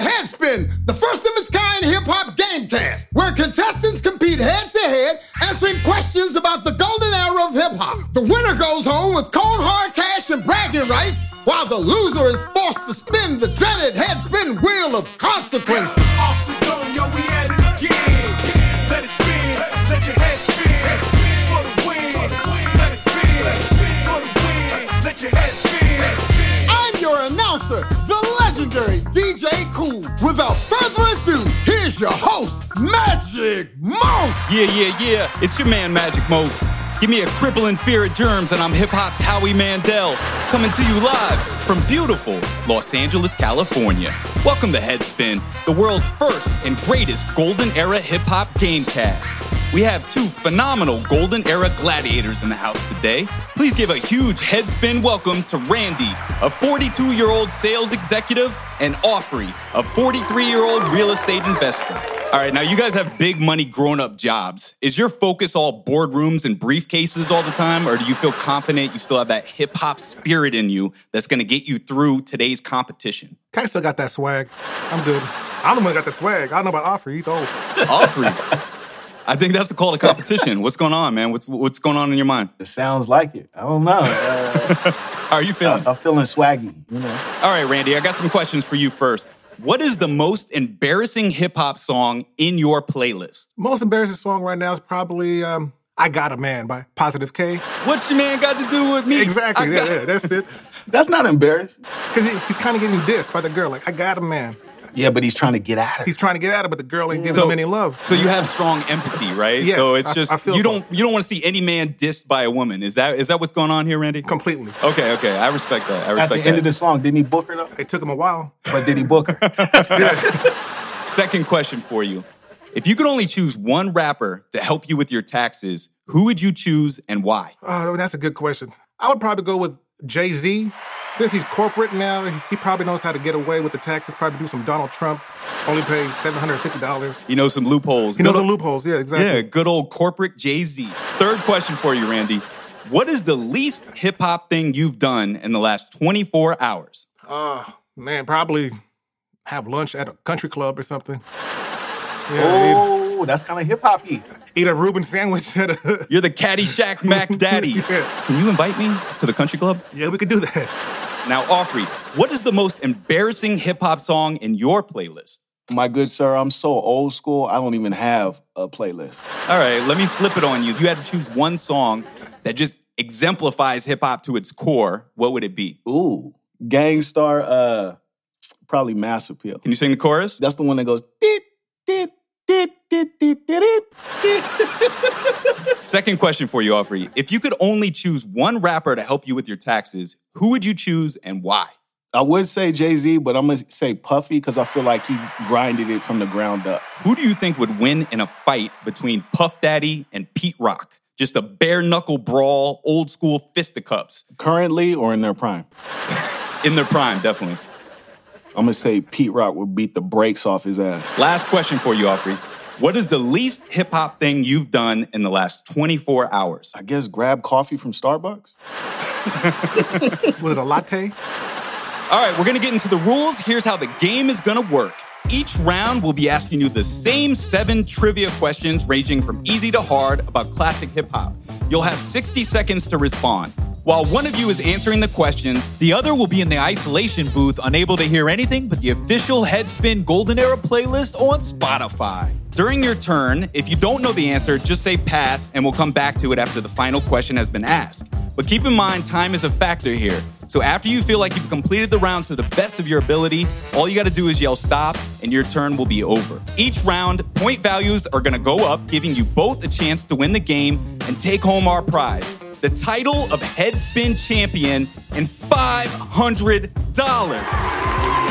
Headspin, the first of its kind hip hop gamecast, where contestants compete head to head, answering questions about the golden era of hip hop. The winner goes home with cold hard cash and bragging rights, while the loser is forced to spin the dreaded headspin wheel of consequences. Off yo, we at it again. Let it spin, let your head spin. For the win, let it spin. For the win, let your head. Announcer, the legendary DJ Cool. Without further ado, here's your host, Magic Mouse. Yeah, yeah, yeah. It's your man, Magic Most. Give me a crippling fear of germs, and I'm hip hop's Howie Mandel, coming to you live from beautiful Los Angeles, California. Welcome to Headspin, the world's first and greatest golden era hip hop gamecast. We have two phenomenal golden era gladiators in the house today. Please give a huge headspin welcome to Randy, a 42 year old sales executive, and Offrey, a 43 year old real estate investor. All right, now you guys have big money grown up jobs. Is your focus all boardrooms and briefcases all the time, or do you feel confident you still have that hip hop spirit in you that's gonna get you through today's competition? Kind of still got that swag. I'm good. I'm the one that got that swag. I don't know about Offrey. He's old. Offrey. I think that's the call to competition. What's going on, man? What's what's going on in your mind? It sounds like it. I don't know. Uh, How are you feeling? I'm feeling swaggy, you know. All right, Randy, I got some questions for you first. What is the most embarrassing hip hop song in your playlist? Most embarrassing song right now is probably um, "I Got a Man" by Positive K. What's your man got to do with me? Exactly. I Yeah, got- yeah, that's it. That's not embarrassing. Because he, he's kind of getting dissed by the girl. Like, I got a man. Yeah, but he's trying to get at her. He's trying to get at her, but the girl ain't giving So- him any love. So you have strong empathy, right? Yes, so it's I- just I feel you don't you don't want to see any man dissed by a woman. Is that is that what's going on here, Randy? Completely. Okay, okay. I respect that. I respect At respect the that. end of the song, didn't he book her though? It took him a while. But did he book her? Second question for you. If you could only choose one rapper to help you with your taxes, who would you choose and why? Oh, that's a good question. I would probably go with Jay Z. Since he's corporate now, he probably knows how to get away with the taxes. Probably do some Donald Trump. Only pay seven hundred fifty dollars. You know some loopholes. He knows Good the loopholes. Yeah, exactly. Yeah, good old corporate Jay Z. Third question for you, Randy. What is the least hip hop thing you've done in the last 24 hours? Oh man, probably have lunch at a country club or something. Yeah, oh, that's kind of hip hoppy. Eat, eat a Reuben sandwich at a. You're the Caddyshack Mac Daddy. Yeah. Can you invite me to the country club? Yeah, we could do that. Now, Offrey, what is the most embarrassing hip hop song in your playlist? My good sir, I'm so old school. I don't even have a playlist. All right, let me flip it on you. If you had to choose one song that just exemplifies hip hop to its core, what would it be? Ooh, Gang Starr, uh, probably Mass Appeal. Can you sing the chorus? That's the one that goes. "Dit, dit, dit, dit, dit, dit, dit." Second question for you, Offrey. If you could only choose one rapper to help you with your taxes, who would you choose and why? I would say Jay Z, but I'm gonna say Puffy because I feel like he grinded it from the ground up. Who do you think would win in a fight between Puff Daddy and Pete Rock? Just a bare knuckle brawl, old school fisticuffs Currently or in their prime, in their prime, definitely. I'm gonna say Pete Rock would beat the brakes off his ass. Last question for you, Offrey. What is the least hip hop thing you've done in the last 24 hours? I guess grab coffee from Starbucks. Was it a latte? All right, we're gonna get into the rules. Here's how the game is gonna work. Each round, we'll be asking you the same seven trivia questions, ranging from easy to hard, about classic hip hop. You'll have 60 seconds to respond. While one of you is answering the questions, the other will be in the isolation booth, unable to hear anything but the official Headspin Golden Era playlist on Spotify. During your turn, if you don't know the answer, just say pass and we'll come back to it after the final question has been asked. But keep in mind, time is a factor here. So after you feel like you've completed the round to the best of your ability, all you gotta do is yell stop and your turn will be over. Each round, point values are gonna go up, giving you both a chance to win the game and take home our prize the title of Headspin Champion and $500.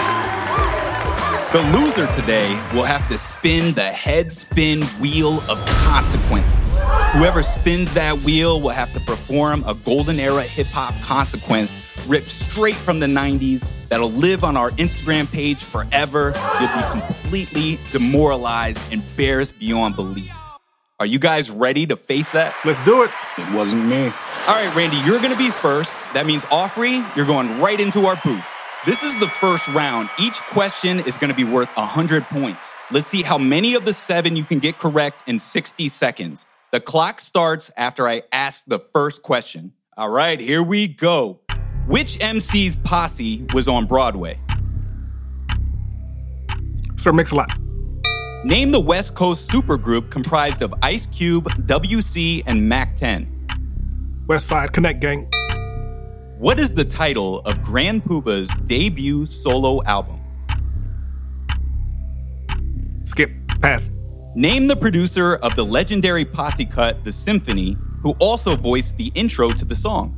The loser today will have to spin the head spin wheel of consequences. Whoever spins that wheel will have to perform a golden era hip hop consequence ripped straight from the 90s that'll live on our Instagram page forever. You'll be completely demoralized, embarrassed beyond belief. Are you guys ready to face that? Let's do it. It wasn't me. All right, Randy, you're gonna be first. That means Offrey, you're going right into our booth. This is the first round. Each question is going to be worth 100 points. Let's see how many of the seven you can get correct in 60 seconds. The clock starts after I ask the first question. All right, here we go. Which MC's posse was on Broadway? Sir Mix-a-Lot. Name the West Coast supergroup comprised of Ice Cube, WC, and Mac 10. West Side Connect Gang. What is the title of Grand Puba's debut solo album? Skip. Pass. Name the producer of the legendary posse cut The Symphony, who also voiced the intro to the song.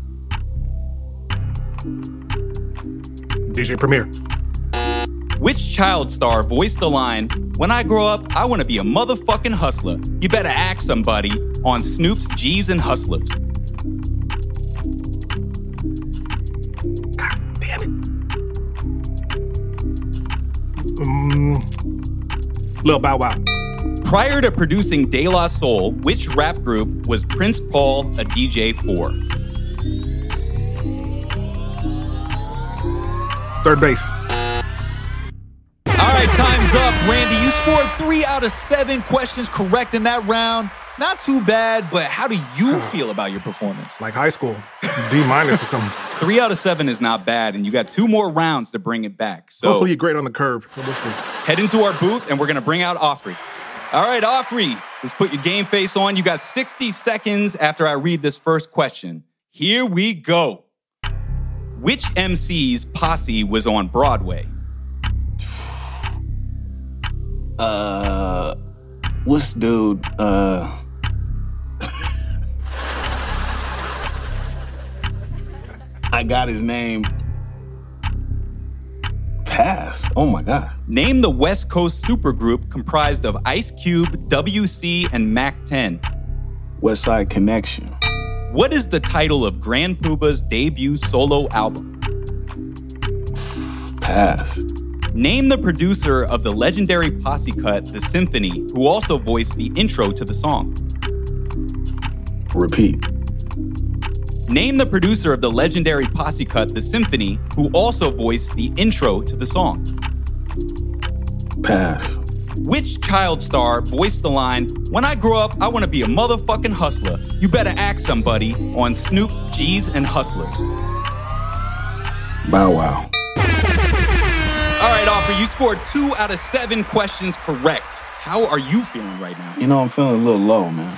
DJ Premier. Which child star voiced the line, When I grow up, I want to be a motherfucking hustler? You better ask somebody on Snoop's G's and Hustlers. Um, Lil Bow Wow. Prior to producing De La Soul, which rap group was Prince Paul a DJ for? 3rd Bass. All right, time's up. Randy, you scored three out of seven questions correct in that round. Not too bad, but how do you feel about your performance? Like high school. D minus or something. Three out of seven is not bad, and you got two more rounds to bring it back. So Hopefully you're great on the curve. We'll see. head into our booth, and we're gonna bring out Offrey. All right, Offrey, let's put your game face on. You got 60 seconds after I read this first question. Here we go. Which MC's posse was on Broadway? Uh, what's dude? Uh, I got his name. Pass. Oh my god. Name the West Coast supergroup comprised of Ice Cube, WC, and Mac 10. West Side Connection. What is the title of Grand Puba's debut solo album? Pass. Name the producer of the legendary posse cut, The Symphony, who also voiced the intro to the song. Repeat. Name the producer of the legendary posse cut, The Symphony, who also voiced the intro to the song. Pass. Which child star voiced the line, When I grow up, I want to be a motherfucking hustler? You better ask somebody on Snoop's G's and Hustlers. Bow Wow. All right, Offer, you scored two out of seven questions correct. How are you feeling right now? You know, I'm feeling a little low, man.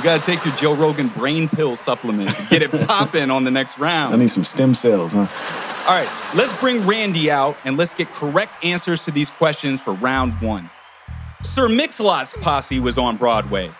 You gotta take your Joe Rogan brain pill supplements and get it popping on the next round. I need some stem cells, huh? All right, let's bring Randy out and let's get correct answers to these questions for round one. Sir Mix-a-Lot's posse was on Broadway.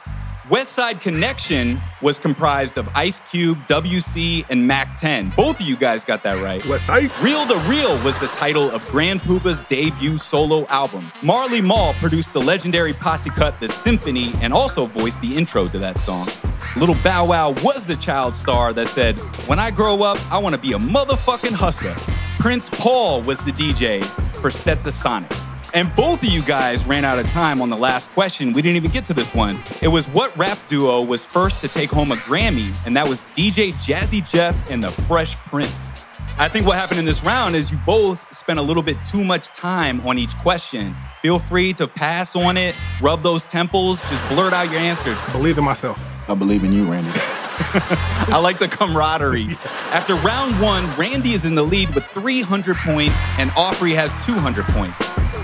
West Side Connection was comprised of Ice Cube, WC, and Mac 10. Both of you guys got that right. West Side. Reel to Reel was the title of Grand Puba's debut solo album. Marley Marl produced the legendary posse cut The Symphony and also voiced the intro to that song. Little Bow Wow was the child star that said, When I grow up, I want to be a motherfucking hustler. Prince Paul was the DJ for Stetsasonic. And both of you guys ran out of time on the last question. We didn't even get to this one. It was what rap duo was first to take home a Grammy, and that was DJ Jazzy Jeff and the Fresh Prince. I think what happened in this round is you both spent a little bit too much time on each question. Feel free to pass on it, rub those temples, just blurt out your answer. I believe in myself. I believe in you, Randy. I like the camaraderie. After round one, Randy is in the lead with 300 points, and Aubrey has 200 points.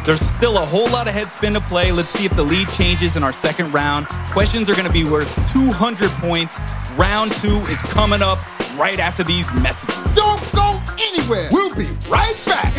There's still a whole lot of headspin to play. Let's see if the lead changes in our second round. Questions are going to be worth 200 points. Round two is coming up right after these messages. Don't go anywhere. We'll be right back.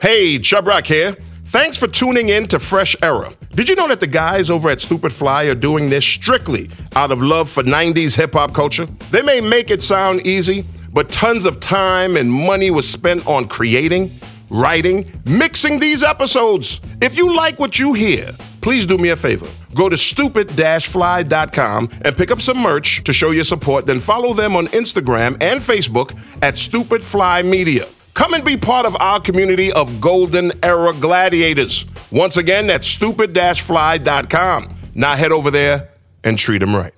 Hey, Chubb Rock here. Thanks for tuning in to Fresh Era. Did you know that the guys over at Stupid Fly are doing this strictly out of love for 90s hip hop culture? They may make it sound easy, but tons of time and money was spent on creating, writing, mixing these episodes. If you like what you hear, please do me a favor. Go to stupid-fly.com and pick up some merch to show your support, then follow them on Instagram and Facebook at Stupid Fly Media. Come and be part of our community of golden era gladiators. Once again, that's stupid-fly.com. Now head over there and treat them right.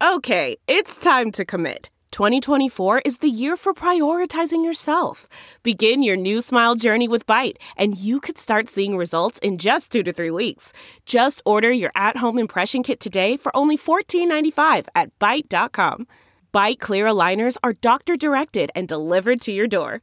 Okay, it's time to commit. 2024 is the year for prioritizing yourself. Begin your new smile journey with Byte, and you could start seeing results in just two to three weeks. Just order your at home impression kit today for only $14.95 at Byte.com. Byte Clear aligners are doctor directed and delivered to your door.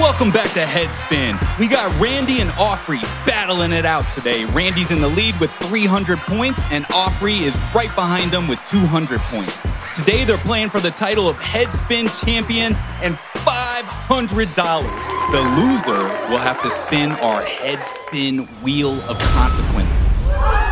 Welcome back to Headspin. We got Randy and Aubrey battling it out today. Randy's in the lead with 300 points, and Aubrey is right behind him with 200 points. Today, they're playing for the title of Headspin Champion and $500. The loser will have to spin our Headspin Wheel of Consequences.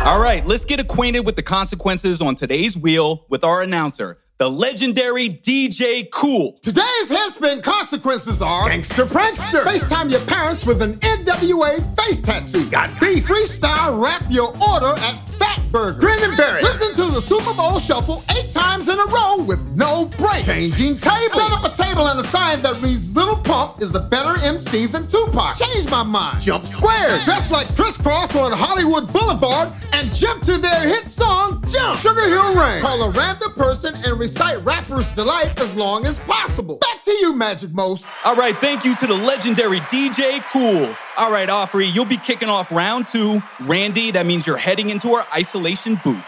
All right, let's get acquainted with the consequences on today's wheel with our announcer, the legendary DJ Cool. Today's headspin consequences are Gangster Prankster. FaceTime your parents with an NWA face tattoo. Got beef. Freestyle rap your order at Fat Burger. Grin and Berry. Listen to the Super Bowl Shuffle eight times in a row with no break. Changing table. Set up a table and a sign that reads Little Pump is a better MC than Tupac. Change my mind. Jump squares. Dress like Kris Kross on Hollywood Boulevard and jump to their hit song, Jump. Sugar Hill Rain. Call a random person and recite Rapper's Delight as long as possible. Back to you, Magic Most. All right, thank you to the legendary DJ Cool. All right, Aubrey, you'll be kicking off round two. Randy, that means you're heading into our isolation booth.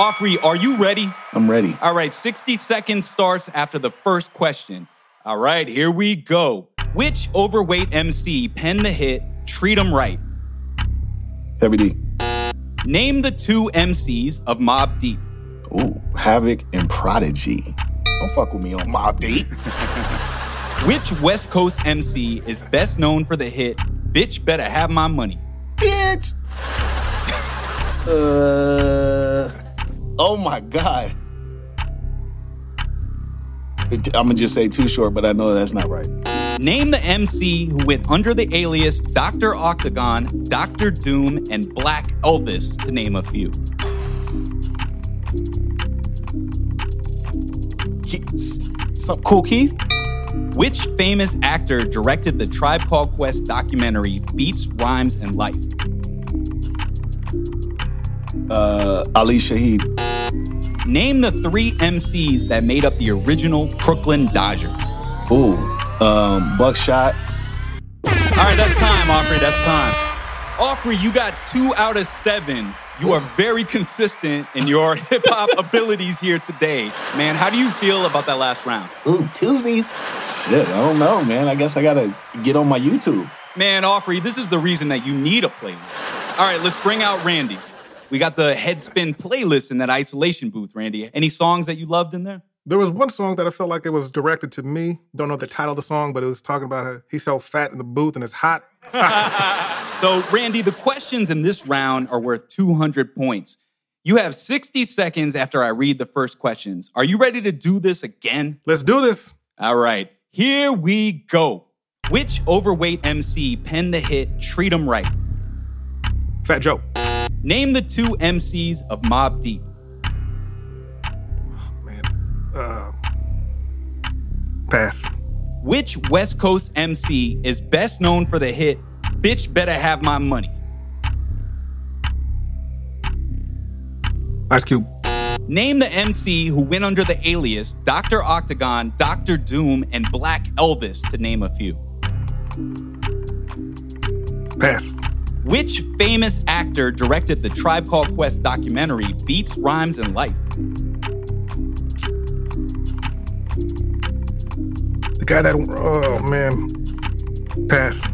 Aubrey, are you ready? I'm ready. All right, 60 seconds starts after the first question. All right, here we go. Which overweight MC penned the hit Treat 'em Right? Heavy D. Name the two MCs of Mobb Deep. Ooh, Havoc and Prodigy. Don't fuck with me on Mobb Deep. Which West Coast MC is best known for the hit Bitch Better Have My Money? Bitch. uh. Oh my god. I'm gonna just say too short, but I know that's not right. Name the MC who went under the alias Dr. Octagon, Dr. Doom, and Black Elvis, to name a few. Some Kool Keith. Which famous actor directed the Tribe Called Quest documentary Beats, Rhymes, and Life? Uh, Ali Shaheed. Name the three MCs that made up the original Crooklyn Dodgers. Ooh, um, Buckshot. All right, that's time, Aubrey. That's time. Aubrey, you got two out of seven. You are very consistent in your hip hop abilities here today. Man, how do you feel about that last round? Ooh, Tuesdays. Shit, I don't know, man. I guess I gotta get on my YouTube. Man, Aubrey, this is the reason that you need a playlist. All right, let's bring out Randy. We got the Headspin playlist in that isolation booth, Randy. Any songs that you loved in there? There was one song that I felt like it was directed to me. Don't know the title of the song, but it was talking about how he's so fat in the booth and it's hot. So, Randy, the questions in this round are worth 200 points. You have 60 seconds after I read the first questions. Are you ready to do this again? Let's do this. All right, here we go. Which overweight MC penned the hit Treat 'em Right? Fat Joe. Name the two MCs of Mobb Deep. Man. Uh, pass. Which West Coast MC is best known for the hit Bitch Better Have My Money? Ice Cube. Name the MC who went under the alias Dr. Octagon, Dr. Doom, and Black Elvis, to name a few. Pass. Which famous actor directed the Tribe Called Quest documentary Beats, Rhymes, and Life? The guy that, oh man. Pass.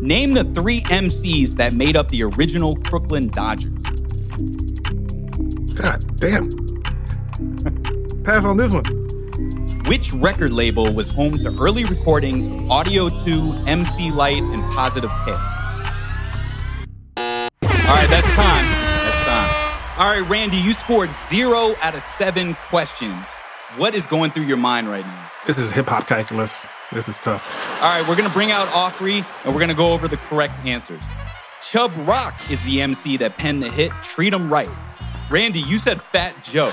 Name the three MCs that made up the original Crooklyn Dodgers. God damn. Pass on this one. Which record label was home to early recordings of Audio 2, MC Lyte, and Positive K? All right, that's time. That's time. All right, Randy, you scored zero out of seven questions. What is going through your mind right now? This is hip hop calculus. This is tough. All right, we're gonna bring out Offrey and we're gonna go over the correct answers. Chubb Rock is the MC that penned the hit Treat 'em Right. Randy, you said Fat Joe.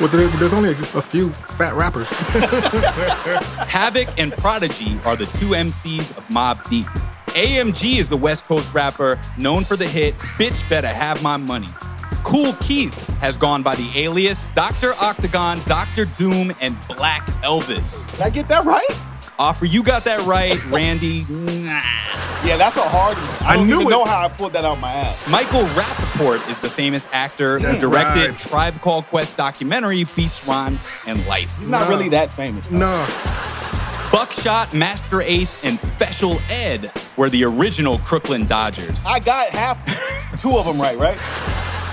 Well, there, there's only a, a few fat rappers. Havoc and Prodigy are the two MCs of Mobb Deep. AMG is the West Coast rapper known for the hit Bitch Better Have My Money. Kool Keith has gone by the alias Dr. Octagon, Dr. Doom, and Black Elvis. Did I get that right? Offer, you got that right, Randy. Nah. Yeah, that's a hard one. I, I don't knew even it. know how I pulled that out of my ass. Michael Rapaport is the famous actor who directed right. Tribe Called Quest documentary Beats, Rhyme, and Life. He's not No. really that famous. though. no. Buckshot, Masta Ace, and Special Ed were the original Crooklyn Dodgers. I got half, two of them right, right?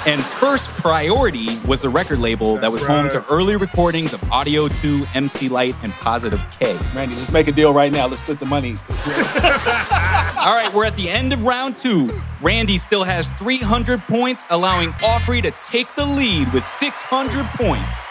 And First Priority was the record label that That's was home to early recordings of Audio 2, MC Lyte, and Positive K. Randy, let's make a deal right now. Let's split the money. All right, we're at the end of round two. Randy still has 300 points, allowing Offrey to take the lead with 600 points.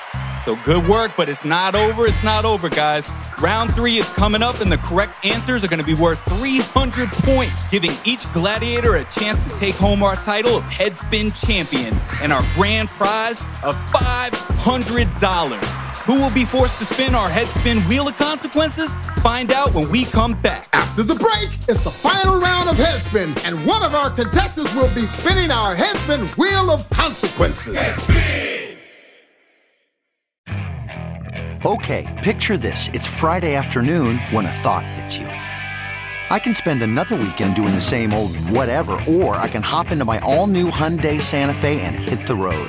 So good work, but it's not over. It's not over, guys. Round three is coming up, and the correct answers are going to be worth 300 points, giving each gladiator a chance to take home our title of Headspin Champion and our grand prize of $500. Who will be forced to spin our headspin wheel of consequences? Find out when we come back. After the break, it's the final round of Headspin, and one of our contestants will be spinning our Headspin Wheel of Consequences. Okay, picture this. It's Friday afternoon when a thought hits you. I can spend another weekend doing the same old whatever, or I can hop into my all new Hyundai Santa Fe and hit the road.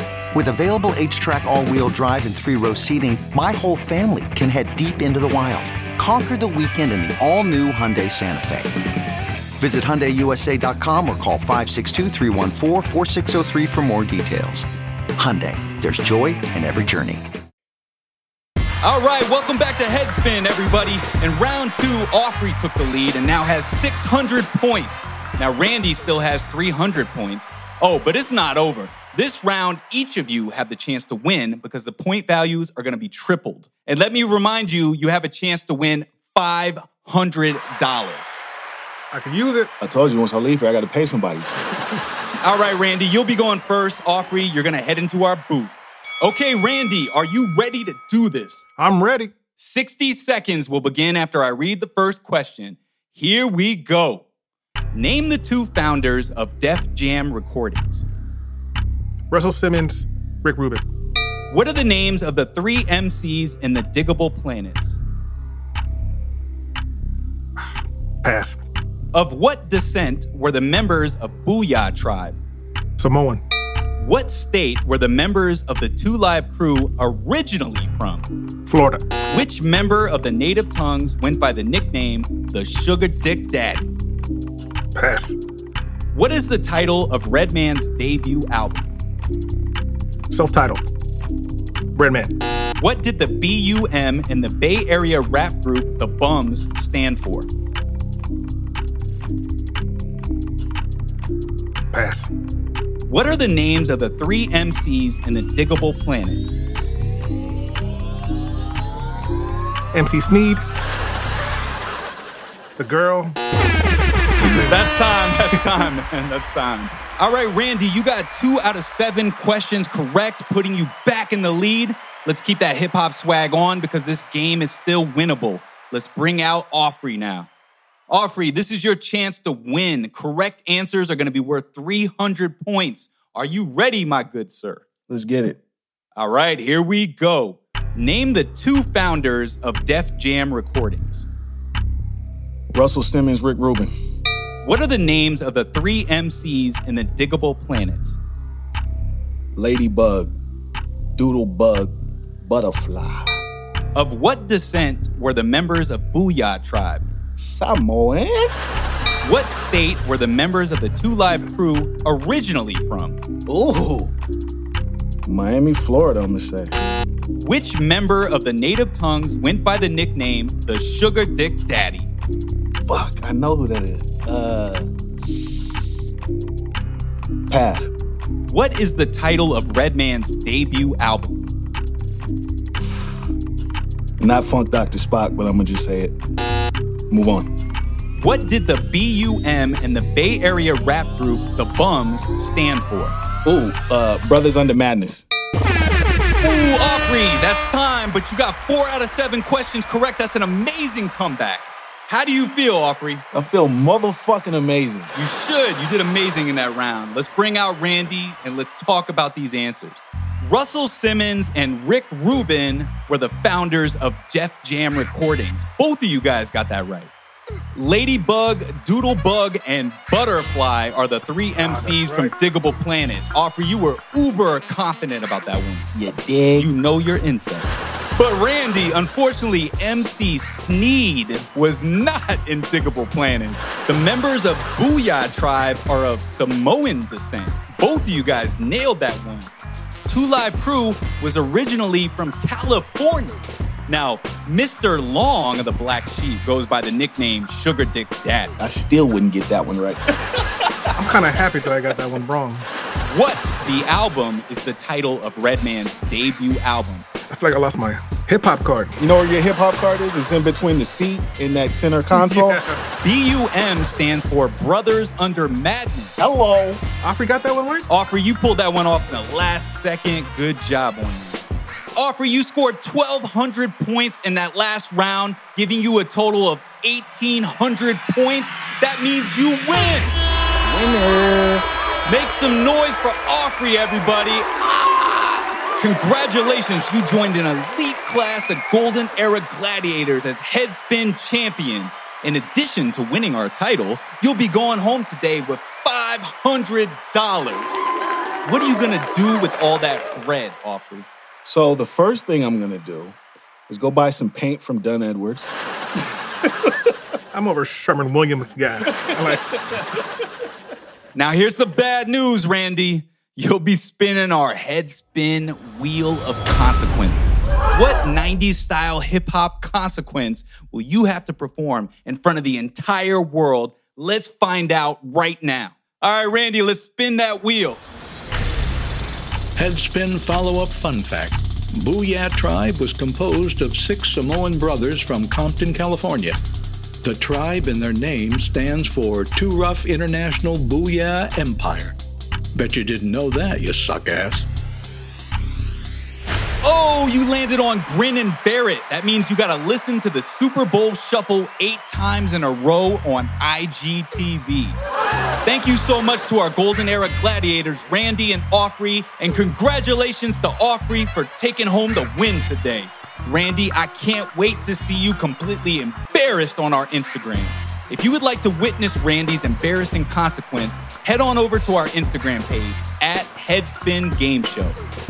With available HTRAC, all wheel drive, and three row seating, my whole family can head deep into the wild. Conquer the weekend in the all new Hyundai Santa Fe. Visit HyundaiUSA.com or call 562-314-4603 for more details. Hyundai, there's joy in every journey. All right, welcome back to Headspin, everybody. In round two, Offrey took the lead and now has 600 points. Now, Randy still has 300 points. Oh, but it's not over. This round, each of you have the chance to win because the point values are going to be tripled. And let me remind you, you have a chance to win $500. I could use it. I told you once I leave here, I got to pay somebody. All right, Randy, you'll be going first. Offrey, you're going to head into our booth. Okay, Randy, are you ready to do this? I'm ready. 60 seconds will begin after I read the first question. Here we go. Name the two founders of Def Jam Recordings. Russell Simmons, Rick Rubin. What are the names of the three MCs in the Diggable Planets? Pass. Of what descent were the members of Booyah Tribe? Samoan. What state were the members of the Two Live Crew originally from? Florida. Which member of the Native Tongues went by the nickname the Sugar Dick Daddy? Pass. What is the title of Redman's debut album? Self-titled. Breadman. What did the BUM in the Bay Area rap group The Bums stand for? Pass. What are the names of the three MCs in the Diggable Planets? MC Sneed. The girl. That's time. That's time, man. That's time. All right, Randy, you got two out of seven questions correct, putting you back in the lead. Let's keep that hip hop swag on because this game is still winnable. Let's bring out Offrey now. Offrey, this is your chance to win. Correct answers are going to be worth 300 points. Are you ready, my good sir? Let's get it. All right, here we go. Name the two founders of Def Jam Recordings. Russell Simmons, Rick Rubin. What are the names of the three MCs in the Diggable Planets? Ladybug, Doodlebug, Butterfly. Of what descent were the members of Booyah Tribe? Samoan? What state were the members of the Two Live Crew originally from? Ooh. Miami, Florida, I'm gonna say. Which member of the Native Tongues went by the nickname the Sugar Dick Daddy? Fuck, I know who that is. Uh, pass. What is the title of Redman's debut album? Not Funk Dr. Spock, but I'm gonna just say it. Move on. What did the BUM and the Bay Area rap group The Bums stand for? Ooh, uh, Brothers Under Madness. Ooh, Aubrey, that's time, but you got four out of seven questions correct. That's an amazing comeback. How do you feel, Aubrey? I feel motherfucking amazing. You should. You did amazing in that round. Let's bring out Randy and let's talk about these answers. Russell Simmons and Rick Rubin were the founders of Def Jam Recordings. Both of you guys got that right. Ladybug, Doodlebug, and Butterfly are the three ah, MCs from Diggable Planets. Offer you were uber confident about that one. You dig? You know your insects. But Randy, unfortunately, MC Sneed was not in Diggable Planets. The members of Booyah Tribe are of Samoan descent. Both of you guys nailed that one. Two Live Crew was originally from California. Now, Mista Lawnge of the Black Sheep goes by the nickname Sugar Dick Daddy. I still wouldn't get that one right. I'm kind of happy that I got that one wrong. What the album is the title of Redman's debut album? I feel like I lost my hip hop card. You know where your hip hop card is? It's in between the seat in that center console. BUM stands for Brothers Under Madness. Hello. I got that one right? Offer, you pulled that one off in the last second. Good job on you. Offer, you scored 1,200 points in that last round, giving you a total of 1,800 points. That means you win. Winner. Make some noise for Offrey, everybody. Congratulations, you joined an elite class of Golden Era Gladiators as Headspin Champion. In addition to winning our title, you'll be going home today with $500. What are you gonna do with all that bread, Offrey? So the first thing I'm gonna do is go buy some paint from Dunn Edwards. I'm over Sherwin-Williams guy. I'm like, Now, here's the bad news, Randy. You'll be spinning our head spin wheel of consequences. What 90s style hip hop consequence will you have to perform in front of the entire world? Let's find out right now. All right, Randy, let's spin that wheel. Headspin follow up fun fact Booyah Tribe was composed of six Samoan brothers from Compton, California. The tribe in their name stands for Too Rough International Booyah Empire. Bet you didn't know that, you suck ass. Oh, you landed on Grin and Bear It. That means you got to listen to the Super Bowl Shuffle eight times in a row on IGTV. Thank you so much to our Golden Era Gladiators, Randy and Offrey, and congratulations to Offrey for taking home the win today. Randy, I can't wait to see you completely embarrassed on our Instagram. If you would like to witness Randy's embarrassing consequence, head on over to our Instagram page at Headspin Game Show.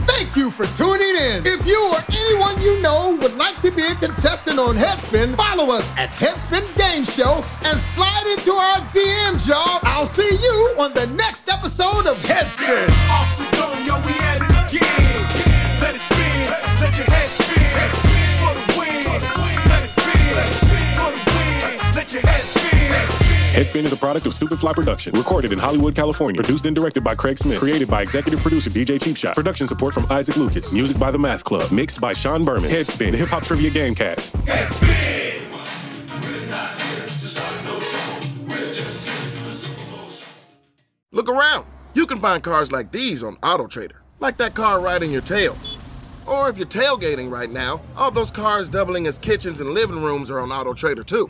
Thank you for tuning in. If you or anyone you know would like to be a contestant on Headspin, follow us at Headspin Game Show and slide into our DMs, y'all. I'll see you on the next episode of Headspin. Off the dome, yo, we at it again. Let it spin, let your head spin. For the win, let it spin. For the win, let your head spin. Headspin is a product of Stupid Fly Productions. Recorded in Hollywood, California. Produced and directed by Craig Smith. Created by executive producer DJ Cheapshot. Production support from Isaac Lucas. Music by The Math Club. Mixed by Sean Berman. Headspin, the hip hop trivia gamecast. Headspin! Look around. You can find cars like these on AutoTrader, like that car riding your tail. Or if you're tailgating right now, all those cars doubling as kitchens and living rooms are on AutoTrader too.